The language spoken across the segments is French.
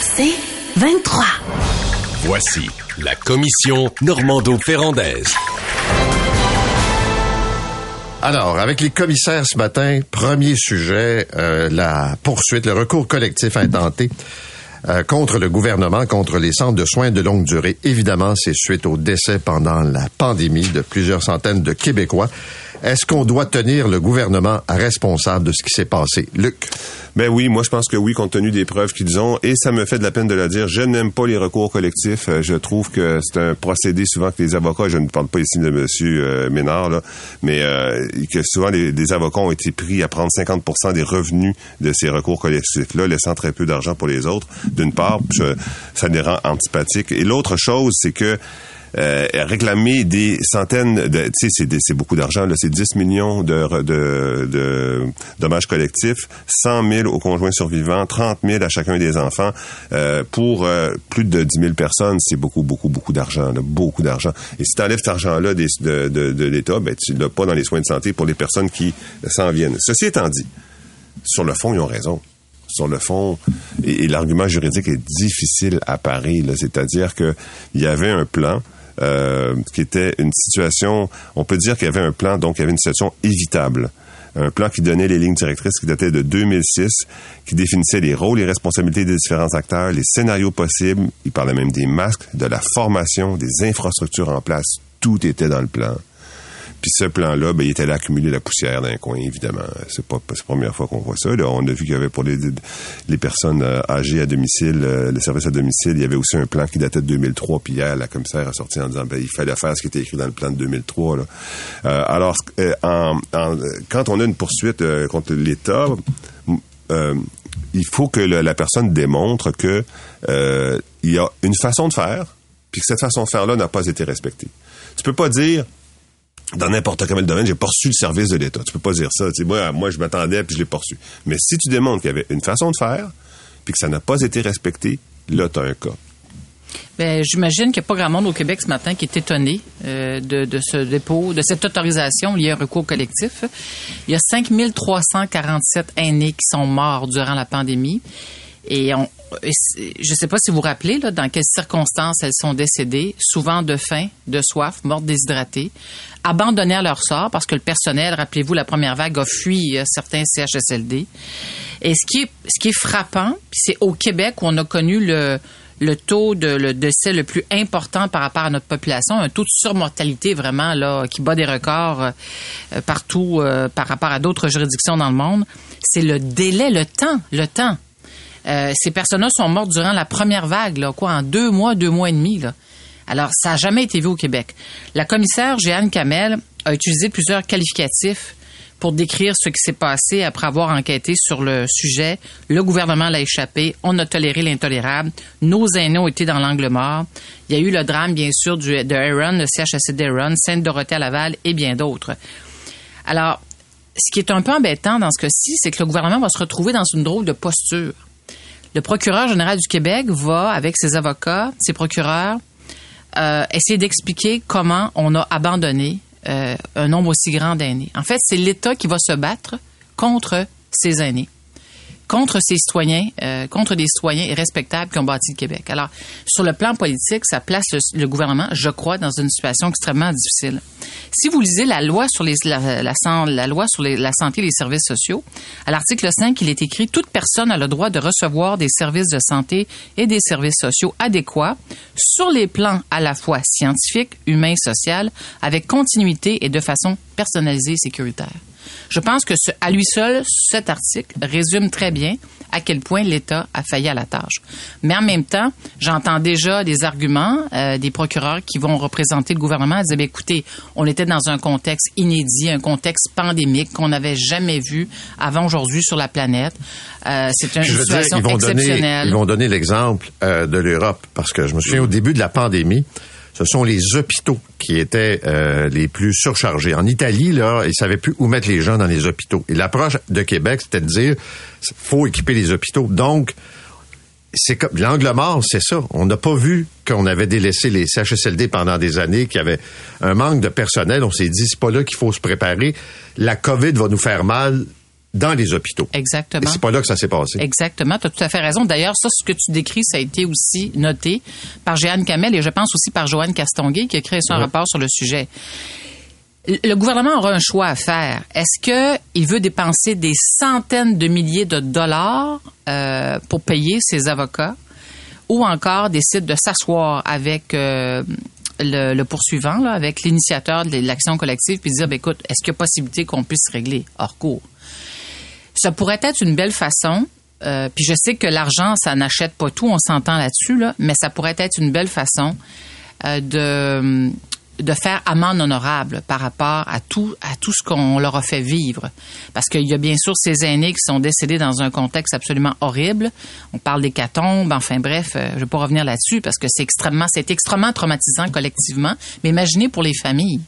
C'est 23. Voici la commission Normando-Ferrandaise. Alors, avec les commissaires ce matin, premier sujet, euh, la poursuite, le recours collectif intenté euh, contre le gouvernement, contre les centres de soins de longue durée. Évidemment, c'est suite au décès pendant la pandémie de plusieurs centaines de Québécois. Est-ce qu'on doit tenir le gouvernement responsable de ce qui s'est passé? Luc? Ben oui, moi je pense que oui, compte tenu des preuves qu'ils ont, et ça me fait de la peine de le dire, je n'aime pas les recours collectifs. Euh, je trouve que c'est un procédé souvent que les avocats, je ne parle pas ici de M. Euh, Ménard, là, mais euh, que souvent les, avocats ont été pris à prendre 50% des revenus de ces recours collectifs-là, laissant très peu d'argent pour les autres. D'une part, ça les rend antipathiques. Et l'autre chose, c'est que euh, réclamer des centaines de, tu sais, c'est beaucoup d'argent, là, c'est 10 millions de, de, de, dommages collectifs, 100 000 aux conjoints survivants, 30 000 à chacun des enfants, euh, pour euh, plus de 10 000 personnes, c'est beaucoup, beaucoup, beaucoup d'argent, beaucoup d'argent. Et si tu enlèves cet argent-là de, de, de l'État, ben, tu l'as pas dans les soins de santé pour les personnes qui s'en viennent. Ceci étant dit, sur le fond, ils ont raison sur le fond, et, l'argument juridique est difficile à parer. C'est-à-dire que il y avait un plan euh, qui était une situation, on peut dire qu'il y avait un plan, donc il y avait une situation évitable un plan qui donnait les lignes directrices qui datait de 2006, qui définissait les rôles et responsabilités des différents acteurs, les scénarios possibles. Il parlait même des masques, de la formation, des infrastructures en place. Tout était dans le plan. Puis ce plan-là, ben, il était là accumuler la poussière d'un coin, évidemment. C'est pas, la première fois qu'on voit ça. On a vu qu'il y avait pour les, les personnes euh, âgées à domicile, euh, les services à domicile, il y avait aussi un plan qui datait de 2003. Puis hier, la commissaire a sorti en disant ben, il fallait faire ce qui était écrit dans le plan de 2003. Là. Euh, alors, en, quand on a une poursuite contre l'État, il faut que la personne démontre que il y a une façon de faire, puis que cette façon de faire-là n'a pas été respectée. Tu peux pas dire dans n'importe quel domaine, j'ai pas le service de l'État. Tu peux pas dire ça. moi, moi, je m'attendais puis je l'ai pas. Mais si tu démontres qu'il y avait une façon de faire puis que ça n'a pas été respecté, là, tu as un cas. Ben, j'imagine qu'il n'y a pas grand monde au Québec ce matin qui est étonné euh, de, de, ce dépôt, de cette autorisation liée à un recours collectif. Il y a 5347 aînés qui sont morts durant la pandémie. Et on, je ne sais pas si vous vous rappelez dans quelles circonstances elles sont décédées, souvent de faim, de soif, mortes déshydratées, abandonnées à leur sort parce que le personnel, rappelez-vous, la première vague a fui euh, certains CHSLD. Et ce qui est, frappant, c'est au Québec où on a connu le, le taux de le décès le plus important par rapport à notre population, un taux de surmortalité vraiment là qui bat des records euh, partout euh, par rapport à d'autres juridictions dans le monde, c'est le délai, le temps, le temps. Euh, ces personnes-là sont mortes durant la première vague, là, quoi, en deux mois, deux mois et demi. Alors, ça n'a jamais été vu au Québec. La commissaire Jeanne Kamel a utilisé plusieurs qualificatifs pour décrire ce qui s'est passé après avoir enquêté sur le sujet. Le gouvernement l'a échappé. On a toléré l'intolérable. Nos aînés ont été dans l'angle mort. Il y a eu le drame, bien sûr, du, de Aaron, le CHSC d'Aaron, Sainte-Dorothée à Laval et bien d'autres. Alors, ce qui est un peu embêtant dans ce cas-ci, c'est que le gouvernement va se retrouver dans une drôle de posture. Le procureur général du Québec va, avec ses avocats, ses procureurs, euh, essayer d'expliquer comment on a abandonné euh, un nombre aussi grand d'aînés. En fait, c'est l'État qui va se battre contre ses aînés contre ces citoyens, euh, contre des citoyens respectables qui ont bâti le Québec. Alors, sur le plan politique, ça place le, gouvernement, je crois, dans une situation extrêmement difficile. Si vous lisez la loi sur les, la, la, loi sur la santé et les services sociaux, à l'article 5, il est écrit toute personne a le droit de recevoir des services de santé et des services sociaux adéquats sur les plans à la fois scientifiques, humains et social, avec continuité et de façon personnalisée et sécuritaire. Je pense que à lui seul, cet article résume très bien à quel point l'État a failli à la tâche. Mais en même temps, j'entends déjà des arguments euh, des procureurs qui vont représenter le gouvernement. Ils disent, ben, écoutez, on était dans un contexte inédit, un contexte pandémique qu'on n'avait jamais vu avant aujourd'hui sur la planète. Euh, c'est une situation exceptionnelle. ils vont donner l'exemple euh, de l'Europe parce que je me souviens au début de la pandémie, ce sont les hôpitaux qui étaient euh, les plus surchargés. En Italie, là, ils savaient plus où mettre les gens dans les hôpitaux. Et l'approche de Québec, c'était de dire, faut équiper les hôpitaux. Donc, c'est comme l'angle mort, c'est ça. On n'a pas vu qu'on avait délaissé les CHSLD pendant des années, qu'il y avait un manque de personnel. On s'est dit, c'est pas là qu'il faut se préparer. La COVID va nous faire mal dans les hôpitaux. Exactement. C'est pas là que ça s'est passé. Exactement, tu as tout à fait raison. D'ailleurs, ça, ce que tu décris, ça a été aussi noté par Jeanne Kamel et je pense aussi par Joanne Castonguay qui a créé son rapport sur le sujet. Le gouvernement aura un choix à faire. Est-ce que il veut dépenser des centaines de milliers de dollars euh, pour payer ses avocats, ou encore décide de s'asseoir avec euh, le, le poursuivant, là, avec l'initiateur de l'action collective, puis dire, ben, écoute, est-ce qu'il y a possibilité qu'on puisse régler? Hors cours? Ça pourrait être une belle façon. euh, puis je sais que l'argent, ça n'achète pas tout, on s'entend là-dessus, là, mais ça pourrait être une belle façon euh, de de faire amende honorable par rapport à tout à tout ce qu'on leur a fait vivre. Parce qu'il y a bien sûr ces aînés qui sont décédés dans un contexte absolument horrible. On parle des catombes enfin bref euh, je vais pas revenir là-dessus parce que c'est extrêmement c'est extrêmement traumatisant collectivement. Mais imaginez pour les familles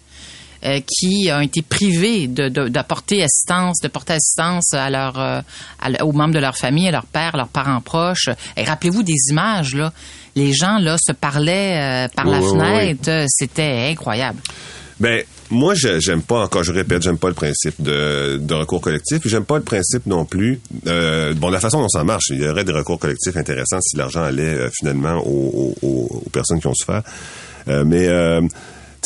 euh, qui ont été privés de, de- d'apporter assistance, de porter assistance à leur, euh, à aux membres de leur famille, à leur père, à leurs parents proches. Et rappelez-vous des images là, les gens là se parlaient euh, par la Oui, oui, oui. fenêtre, Euh, c'était incroyable. Ben, moi, je- j'aime pas, encore je répète, j'aime pas le principe de, de recours collectif. Puis j'aime pas le principe non plus. Euh, bon, la façon dont ça marche, il y aurait des recours collectifs intéressants si l'argent allait euh, finalement aux, aux- aux personnes qui ont souffert. Euh, mais euh,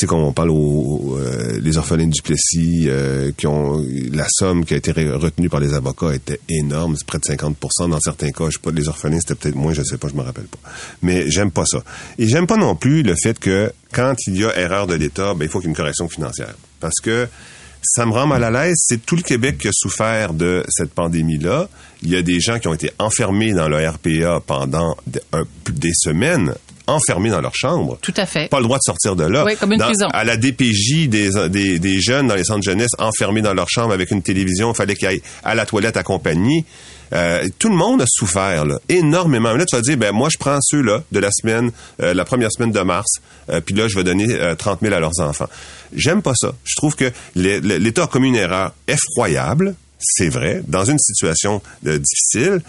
sais, on parle aux, euh, les orphelins du Plessis, euh, qui ont la somme qui a été re- retenue par les avocats était énorme, c'est près de 50% dans certains cas. Je sais pas, les orphelins c'était peut-être moins, je sais pas, je me rappelle pas. Mais j'aime pas ça. Et j'aime pas non plus le fait que quand il y a erreur de l'État, ben il faut qu'il y ait une correction financière, parce que ça me rend mal à l'aise. C'est tout le Québec qui a souffert de cette pandémie-là. Il y a des gens qui ont été enfermés dans le RPA pendant des semaines, enfermés dans leur chambre Tout à fait. pas le droit de sortir de là. Oui, comme une Dans- prison. À la DPJ, des, des, des jeunes dans les centres de jeunesse enfermés dans leur chambre avec une télévision, il fallait qu'ils aillent à la toilette accompagnés. Euh, tout le monde a souffert, là, énormément. Là, tu vas dire, ben moi, je prends ceux-là de la semaine, euh, la première semaine de mars, euh, puis là, je vais donner euh, 30 000 à leurs enfants. J'aime pas ça. Je trouve que l'É- l'État a commis une erreur effroyable, c'est vrai, dans une situation euh, difficile,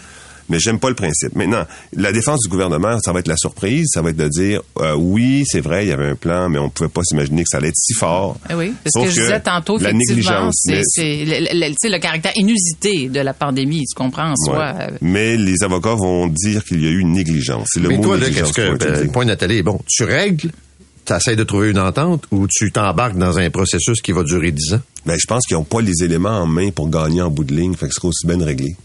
mais j'aime pas le principe. Maintenant, la défense du gouvernement, ça va être la surprise, ça va être de dire euh, oui, c'est vrai, il y avait un plan, mais on pouvait pas s'imaginer que ça allait être si fort. Eh oui, c'est ce Sauf que je disais tantôt, la négligence. c'est, le, caractère inusité de la pandémie, tu comprends en soi. Ouais. Mais les avocats vont dire qu'il y a eu une négligence. C'est le Mais mot toi, là, qu'est-ce que, ben, le point Nathalie est bon. Tu règles, tu essaies de trouver une entente ou tu t'embarques dans un processus qui va durer 10 ans? Ben, je pense qu'ils n'ont pas les éléments en main pour gagner en bout de ligne. Fait que c'est aussi bien de régler.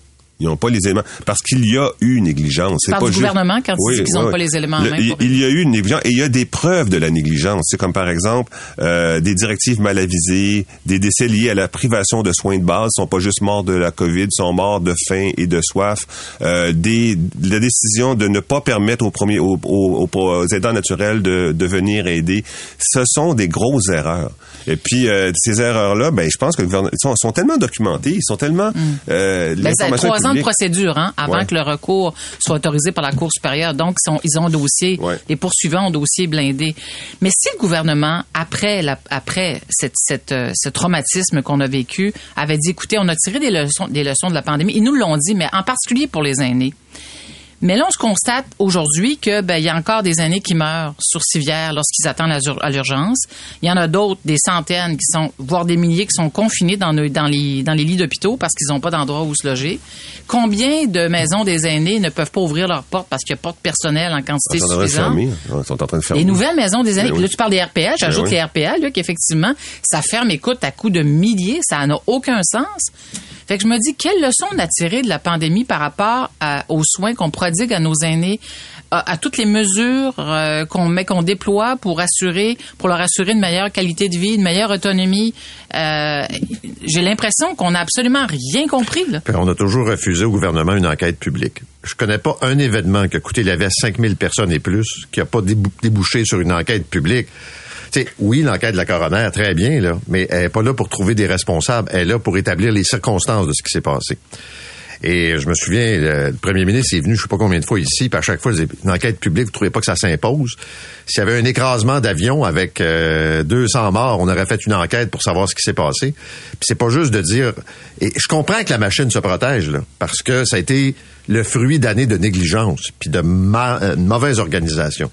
Ils n'ont pas les éléments. Parce qu'il y a eu négligence. C'est pas du juste- gouvernement quand qu'ils n'ont pas les éléments en main il, pour il y a eu une négligence et il y a des preuves de la négligence. C'est comme par exemple euh, des directives mal avisées, des décès liés à la privation de soins de base. Ils sont pas juste morts de la COVID, ils sont morts de faim et de soif. Euh, des, la décision de ne pas permettre aux premiers, aux, aux- aux aidants naturels de, de venir aider. Ce sont des grosses erreurs. Et puis euh, ces erreurs-là, ben je pense que le gouvernement ils sont, sont tellement documentés, ils sont tellement euh, Ben, l'information ans de procédure hein, avant Ouais. que le recours soit autorisé par la Cour supérieure. Donc, ils, sont, ils ont un dossier, Ouais. les poursuivants ont un dossier blindé. Mais si le gouvernement, après, la, après cette, cette, euh, ce traumatisme qu'on a vécu, avait dit, écoutez, on a tiré des leçons, des leçons de la pandémie, ils nous l'ont dit, mais en particulier pour les aînés. Mais là, on se constate aujourd'hui que ben il y a encore des aînés qui meurent sur civière lorsqu'ils attendent à l'ur- à l'urgence. Il y en a d'autres, des centaines qui sont, voire des milliers qui sont confinés dans, le- dans les dans les lits d'hôpitaux parce qu'ils n'ont pas d'endroit où se loger. Combien de maisons des aînés ne peuvent pas ouvrir leurs portes parce qu'il n'y a pas de personnel en quantité de suffisante? fermer. Ils sont en train de fermer. Les nouvelles maisons des aînés, Ben oui. là tu parles des RPA, j'ajoute Ben oui. les RPA, là, qu'effectivement, ça ferme, écoute, à coups de milliers, ça n'a aucun sens. Fait que je me dis, quelle leçon on a tiré de la pandémie par rapport aux soins qu'on prodigue à nos aînés, à, toutes les mesures euh, qu'on met, qu'on déploie pour assurer, pour leur assurer une meilleure qualité de vie, une meilleure autonomie? Euh, J'ai l'impression qu'on n'a absolument rien compris. On a toujours refusé au gouvernement une enquête publique. Je connais pas un événement qui a coûté la vie à 5000 personnes et plus qui a pas débou- débouché sur une enquête publique. Tu sais, oui, l'enquête de la coroner, très bien, là, mais elle est pas là pour trouver des responsables. Elle est là pour établir les circonstances de ce qui s'est passé. Et je me souviens, le, premier ministre est venu je sais pas combien de fois ici, puis à chaque fois, une enquête publique, vous trouvez pas que ça s'impose? S'il y avait un écrasement d'avion avec euh, 200 morts, on aurait fait une enquête pour savoir ce qui s'est passé. Puis c'est pas juste de dire... Et je comprends que la machine se protège, là, parce que ça a été le fruit d'années de négligence, puis de euh, mauvaise organisation.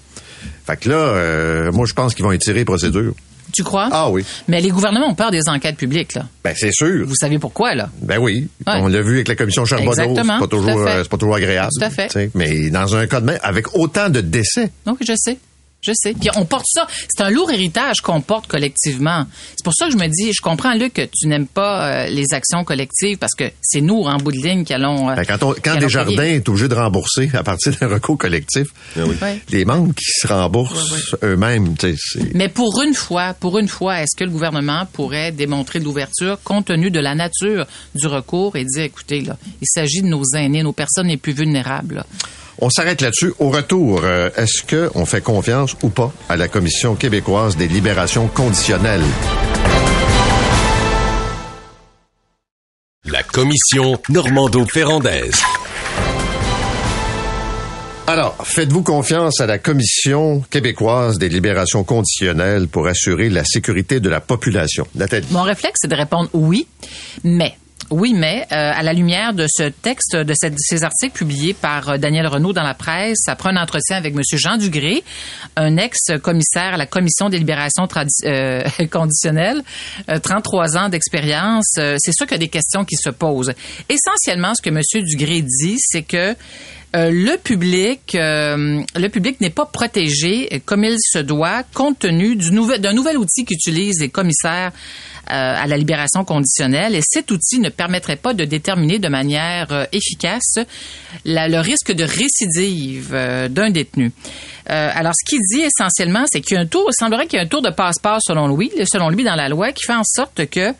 Fait que là, euh, moi, je pense qu'ils vont étirer les procédures. Tu crois? Ah oui. Mais les gouvernements ont peur des enquêtes publiques, là. Ben, c'est sûr. Vous savez pourquoi, là? Ben oui. Ouais. On l'a vu avec la commission Charbonneau. Exactement, C'est pas toujours, euh, c'est pas toujours agréable. Tout à fait. Mais dans un cas de main, avec autant de décès, Donc, je sais. Je sais. Puis on porte ça. C'est un lourd héritage qu'on porte collectivement. C'est pour ça que je me dis, je comprends, Luc, que tu n'aimes pas euh, les actions collectives parce que c'est nous, en bout de ligne, qui allons. euh, ben, quand, on, quand Desjardins est obligé de rembourser à partir d'un recours collectif, Ouais. les membres qui se remboursent eux-mêmes, tu sais, c'est- Mais pour une fois, pour une fois, est-ce que le gouvernement pourrait démontrer de l'ouverture compte tenu de la nature du recours et dire, écoutez, là, il s'agit de nos aînés, nos personnes les plus vulnérables. là? On s'arrête là-dessus. Au retour, euh, est-ce qu'on fait confiance ou pas à la Commission québécoise des libérations conditionnelles? La commission Normando-Ferrandaise. Alors, faites-vous confiance à la Commission québécoise des libérations conditionnelles pour assurer la sécurité de la population? Nathalie. Mon réflexe, c'est de répondre oui, mais. Oui, mais euh, à la lumière de ce texte, de ces articles publiés par euh, Daniel Renaud dans la presse, après un entretien avec M. Jean Dugré, un ex-commissaire à la Commission des libérations euh, conditionnelles, euh, 33 ans d'expérience, euh, c'est sûr qu'il y a des questions qui se posent. Essentiellement, ce que M. Dugré dit, c'est que euh, le public, euh, le public n'est pas protégé comme il se doit, compte tenu d'un nouvel outil qu'utilisent les commissaires euh, à la libération conditionnelle. Et cet outil ne permettrait pas de déterminer de manière efficace le risque de récidive d'un détenu. Alors, ce qu'il dit essentiellement, c'est qu'il y a un tour, il semblerait qu'il y a un tour de passe-passe selon lui, selon lui dans la loi, qui fait en sorte que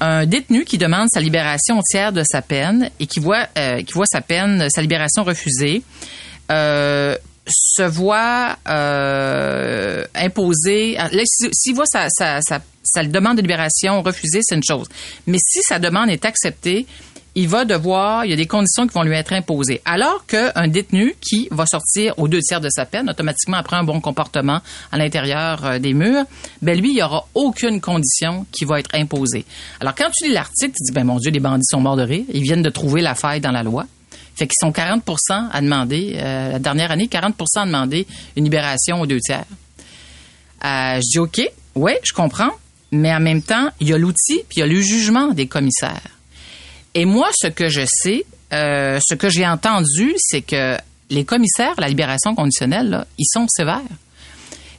un détenu qui demande sa libération au tiers de sa peine et qui voit, euh, qui voit sa peine, sa libération refusée, euh, se voit euh, imposer. Si- s'il voit sa, sa, sa, sa demande de libération refusée, c'est une chose. Mais si sa demande est acceptée, il va devoir, il y a des conditions qui vont lui être imposées. Alors qu'un détenu qui va sortir aux deux tiers de sa peine, automatiquement après un bon comportement à l'intérieur euh, des murs, ben lui, il n'y aura aucune condition qui va être imposée. Alors quand tu lis l'article, tu dis, ben mon Dieu, les bandits sont morts de rire. Ils viennent de trouver la faille dans la loi. Fait qu'ils sont 40 à demander, euh, la dernière année, 40 à demander une libération aux deux tiers. Euh, je dis OK, oui, je comprends, mais en même temps, il y a l'outil puis il y a le jugement des commissaires. Et moi, ce que je sais, euh, ce que j'ai entendu, c'est que les commissaires la libération conditionnelle, ils sont sévères.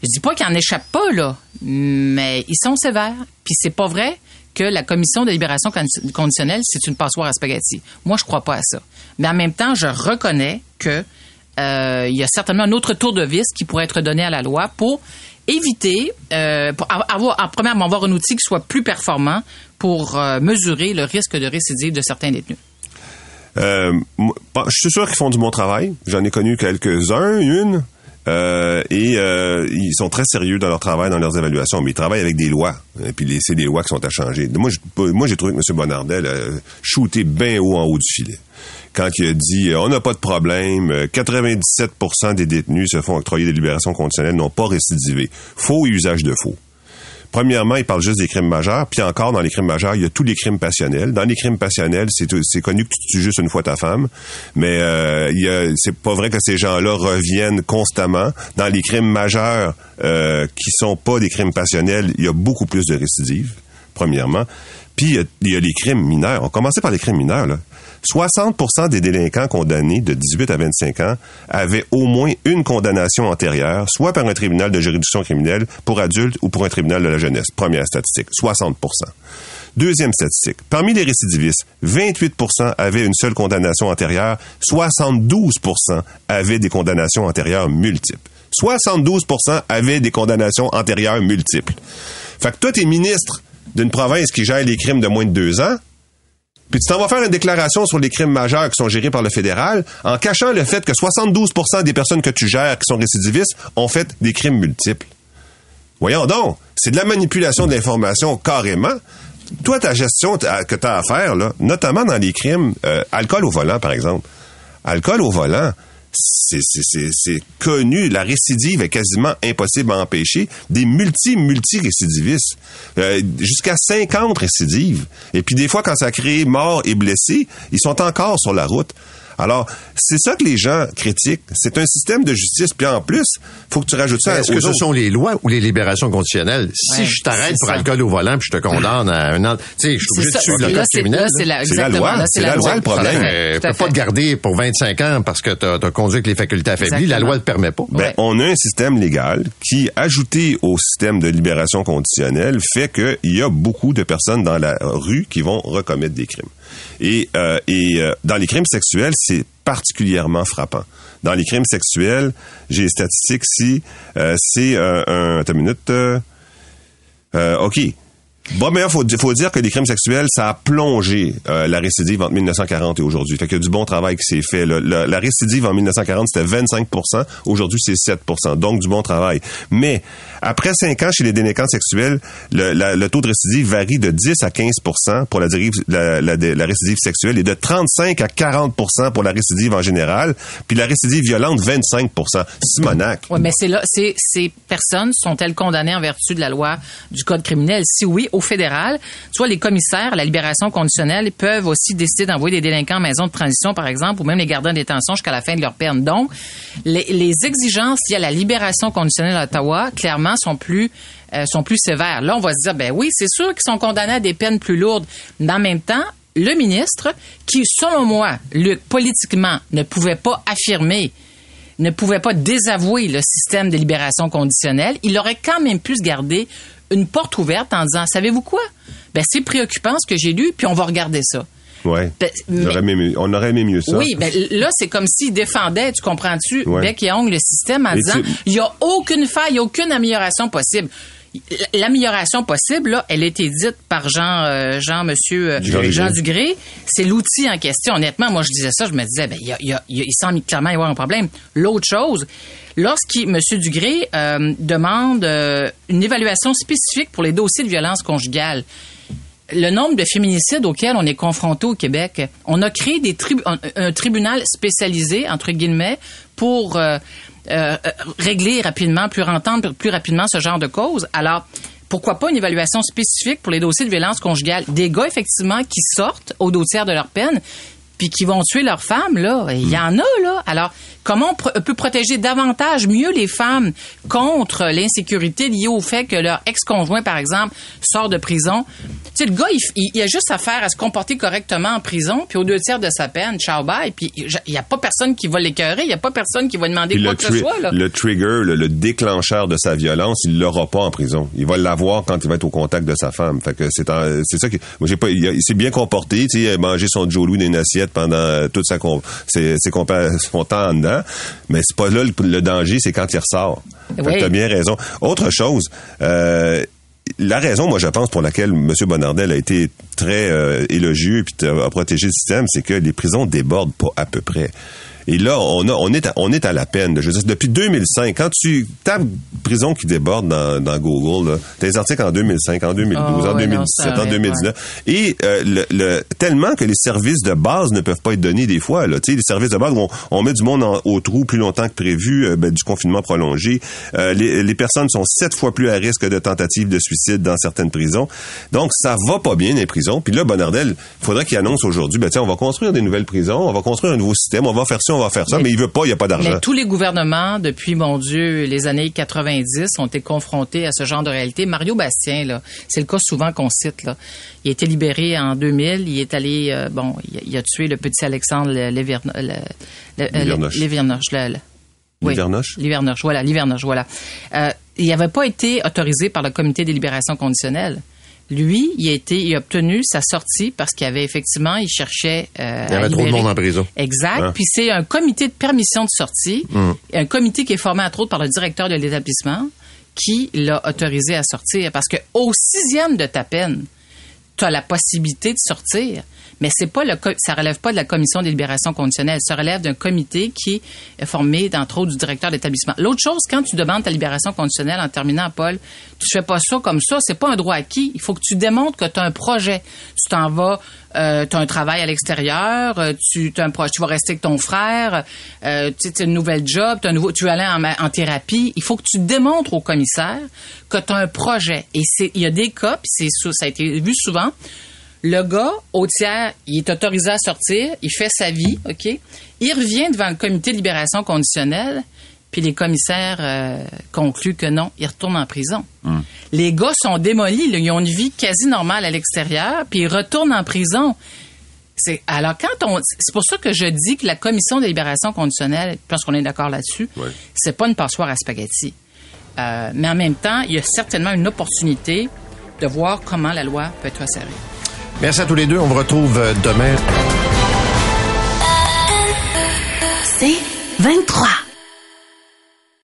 Je dis pas qu'ils en échappent pas, là, mais ils sont sévères. Puis c'est pas vrai que la commission de libération condi- conditionnelle, c'est une passoire à spaghetti. Moi, je crois pas à ça. Mais en même temps, je reconnais que euh, il y a certainement un autre tour de vis qui pourrait être donné à la loi pour éviter, euh, pour avoir, en premièrement, avoir un outil qui soit plus performant pour euh, mesurer le risque de récidive de certains détenus. Euh, je suis sûr qu'ils font du bon travail. J'en ai connu quelques-uns, une. Euh, et euh, ils sont très sérieux dans leur travail, dans leurs évaluations, mais ils travaillent avec des lois. Et puis c'est des lois qui sont à changer. Moi, j'ai trouvé que M. Bonardel a shooté bien haut en haut du filet. Quand il a dit euh, on n'a pas de problème, euh, 97% des détenus se font octroyer des libérations conditionnelles, n'ont pas récidivé. Faux usage de faux. Premièrement, il parle juste des crimes majeurs, puis encore dans les crimes majeurs, il y a tous les crimes passionnels. Dans les crimes passionnels, c'est connu que tu tues juste une fois ta femme, mais euh, c'est pas vrai que ces gens-là reviennent constamment. Dans les crimes majeurs euh, qui sont pas des crimes passionnels, il y a beaucoup plus de récidives. Premièrement, puis il y a- il y, a les crimes mineurs. On commençait par les crimes mineurs là. 60% des délinquants condamnés de 18 à 25 ans avaient au moins une condamnation antérieure, soit par un tribunal de juridiction criminelle pour adultes ou pour un tribunal de la jeunesse. Première statistique, 60% Deuxième statistique. Parmi les récidivistes, 28% avaient une seule condamnation antérieure, 72% avaient des condamnations antérieures multiples. 72% avaient des condamnations antérieures multiples. Fait que toi, t'es ministre d'une province qui gère les crimes de moins de deux ans, puis tu t'en vas faire une déclaration sur les crimes majeurs qui sont gérés par le fédéral en cachant le fait que 72% des personnes que tu gères qui sont récidivistes ont fait des crimes multiples. Voyons donc, c'est de la manipulation de l'information carrément. Toi, ta gestion que tu as à faire, là, notamment dans les crimes, euh, alcool au volant, par exemple. Alcool au volant, c'est- connu, la récidive est quasiment impossible à empêcher. Des multi-multi-récidivistes, euh, jusqu'à 50 récidives. Et puis des fois, quand ça crée mort et blessé, ils sont encore sur la route. Alors, c'est ça que les gens critiquent. C'est un système de justice. Puis en plus, faut que tu rajoutes ça Est-ce aux que ce sont les lois ou les libérations conditionnelles? Si Ouais, je t'arrête pour ça. alcool au volant puis je te condamne à un an, tu sais, je suis C'est obligé de ça. suivre le code c'est criminel. c'est la, C'est la exactement, loi. C'est la loi, le problème. Peut à pas te garder pour 25 ans parce que t'as as conduit avec les facultés affaiblies. La loi le permet pas. Ben, Ouais. on a un système légal qui, ajouté au système de libération conditionnelle, fait qu'il y a beaucoup de personnes dans la rue qui vont recommettre des crimes. Et, euh, et euh, dans les crimes sexuels, c'est particulièrement frappant. Dans les crimes sexuels, j'ai les statistiques ici, euh, c'est euh, un... Attends une minute. euh, euh, OK. Bon, mais il faut, faut dire que les crimes sexuels, ça a plongé euh, la récidive entre 1940 et aujourd'hui. Fait a du bon travail qui s'est fait. La, récidive en 1940, c'était 25% Aujourd'hui, c'est 7% Donc, du bon travail. Mais, après 5 ans chez les délinquants sexuels, le, taux de récidive varie de 10 à 15% pour la, récidive sexuelle et de 35 à 40% pour la récidive en général. Puis la récidive violente, 25% Simonac. Oui, mais c'est là, ces personnes sont-elles condamnées en vertu de la loi du Code criminel? Si oui, fédéral, vois, les commissaires à la libération conditionnelle peuvent aussi décider d'envoyer des délinquants en maison de transition, par exemple, ou même les garder en détention jusqu'à la fin de leur peine. Donc, les, exigences liées à la libération conditionnelle à Ottawa, clairement, sont plus euh, sont plus sévères. Là, on va se dire, ben oui, c'est sûr qu'ils sont condamnés à des peines plus lourdes, mais en même temps, le ministre, qui, selon moi, politiquement, ne pouvait pas affirmer ne pouvait pas désavouer le système de libération conditionnelle, il aurait quand même pu se garder une porte ouverte en disant, savez-vous quoi? Ben, c'est préoccupant ce que j'ai lu, puis on va regarder ça. Ouais. Ben, aimé on aurait aimé mieux ça. Oui, ben là, c'est comme s'il défendait, tu comprends-tu, Ouais. bec et ongle le système en Et disant, il n'y a aucune faille, il n'y a aucune amélioration possible. L'amélioration possible, là, elle a été dite par Jean, euh, Jean Monsieur euh, Dugré. Jean Dugré. C'est l'outil en question. Honnêtement, moi, je disais ça, je me disais, ben, il, y a, il, y a- il y a- il semble clairement y avoir un problème. L'autre chose, lorsqu'il, Monsieur Dugré euh, demande une évaluation spécifique pour les dossiers de violence conjugale, le nombre de féminicides auxquels on est confronté au Québec, on a créé des tribu- un, un tribunal spécialisé entre guillemets pour euh, régler rapidement, plus entendre plus rapidement ce genre de causes. Alors pourquoi pas une évaluation spécifique pour les dossiers de violence conjugale? Des gars effectivement qui sortent au dos tiers de leur peine puis qui vont tuer leurs femmes là, il y en a là. Alors comment on pr- peut protéger davantage mieux les femmes contre l'insécurité liée au fait que leur ex-conjoint par exemple sort de prison? Tu sais, le gars, il, f- il- il a juste affaire à se comporter correctement en prison, puis aux deux tiers de sa peine, ciao bye, puis il n'y a pas personne qui va l'écœurer, il n'y a pas personne qui va demander Puis quoi que ce soit. Là. le trigger, le, le déclencheur de sa violence, il l'aura pas en prison. Il va l'avoir quand il va être au contact de sa femme. Fait que c'est ça qui moi j'ai pas il, s'est bien comporté, tu sais, il a mangé son Joe Louis dans une assiette pendant euh, toute sa ses, ses son temps en dedans, mais c'est pas là le, le danger, c'est quand il ressort. Oui. t'as bien raison. Autre chose, euh, la raison, moi, je pense, pour laquelle M. Bonardel a été très euh, élogieux et a protégé le système, c'est que les prisons débordent pas à peu près. Et là, on, a, on, est à, on est à la peine. Je veux dire, depuis 2005, quand tu tapes prison qui déborde dans, dans Google, t'as des articles en 2005, en 2012, Ah en ouais, non, 2017, ça en arrête, 2019. Et euh, le, le- tellement que les services de base ne peuvent pas être donnés des fois. Là. Tu sais, les services de base, on, on met du monde en- au trou plus longtemps que prévu, euh, ben, du confinement prolongé. Euh, les, les personnes sont sept fois plus à risque de tentative de suicide dans certaines prisons. Donc, ça va pas bien les prisons. Puis là, Bonardel, faudrait qu'il annonce aujourd'hui, ben, tiens, on va construire des nouvelles prisons, on va construire un nouveau système, on va faire ça, on va faire ça, mais, Mais- il veut pas, il y a pas d'argent. Mais tous les gouvernements, depuis, mon Dieu, les années 90, ont été confrontés à ce genre de réalité. Mario Bastien, là, c'est le cas souvent qu'on cite. Là. Il a été libéré en 2000. Il est allé, euh, bon, il a, tué le petit Alexandre Lévernoche. Lévernoche. Lévernoche. oui. Livernoche? Livernoche, voilà, Livernoche, voilà. Euh, il n'avait pas été autorisé par le comité des libérations conditionnelles. Lui, il a été, il a obtenu sa sortie parce qu'il avait effectivement, il cherchait. euh, Il y avait trop de monde en prison. Exact. Hein? Puis c'est un comité de permission de sortie, un comité qui est formé entre autres par le directeur de l'établissement, qui l'a autorisé à sortir parce que au sixième de ta peine, tu as la possibilité de sortir. Mais c'est pas le ça relève pas de la commission des libérations conditionnelles, ça relève d'un comité qui est formé d'entre autres du directeur d'établissement. L'autre chose, quand tu demandes ta libération conditionnelle en terminant, Paul, tu fais pas ça comme ça, c'est pas un droit acquis. Il faut que tu démontres que tu as un projet. Tu t'en vas, euh, tu as un travail à l'extérieur, euh, tu as un projet, tu vas rester avec ton frère, euh, tu as une nouvelle job, t'as un nouveau, tu vas aller en, en thérapie. Il faut que tu démontres au commissaire que tu as un projet. Et il y a des cas, puis ça a été vu souvent Le gars, au tiers, il est autorisé à sortir, il fait sa vie, OK? Il revient devant le comité de libération conditionnelle, puis les commissaires euh, concluent que non, il retourne en prison. Les gars sont démolis, là, ils ont une vie quasi normale à l'extérieur, puis ils retournent en prison. C'est alors quand on c'est pour ça que je dis que la commission de libération conditionnelle, je pense qu'on est d'accord là-dessus, Ouais. c'est pas une passoire à spaghetti. Euh, mais en même temps, il y a certainement une opportunité de voir comment la loi peut être resserrée. Merci à tous les deux. On vous retrouve euh, demain. C'est 23.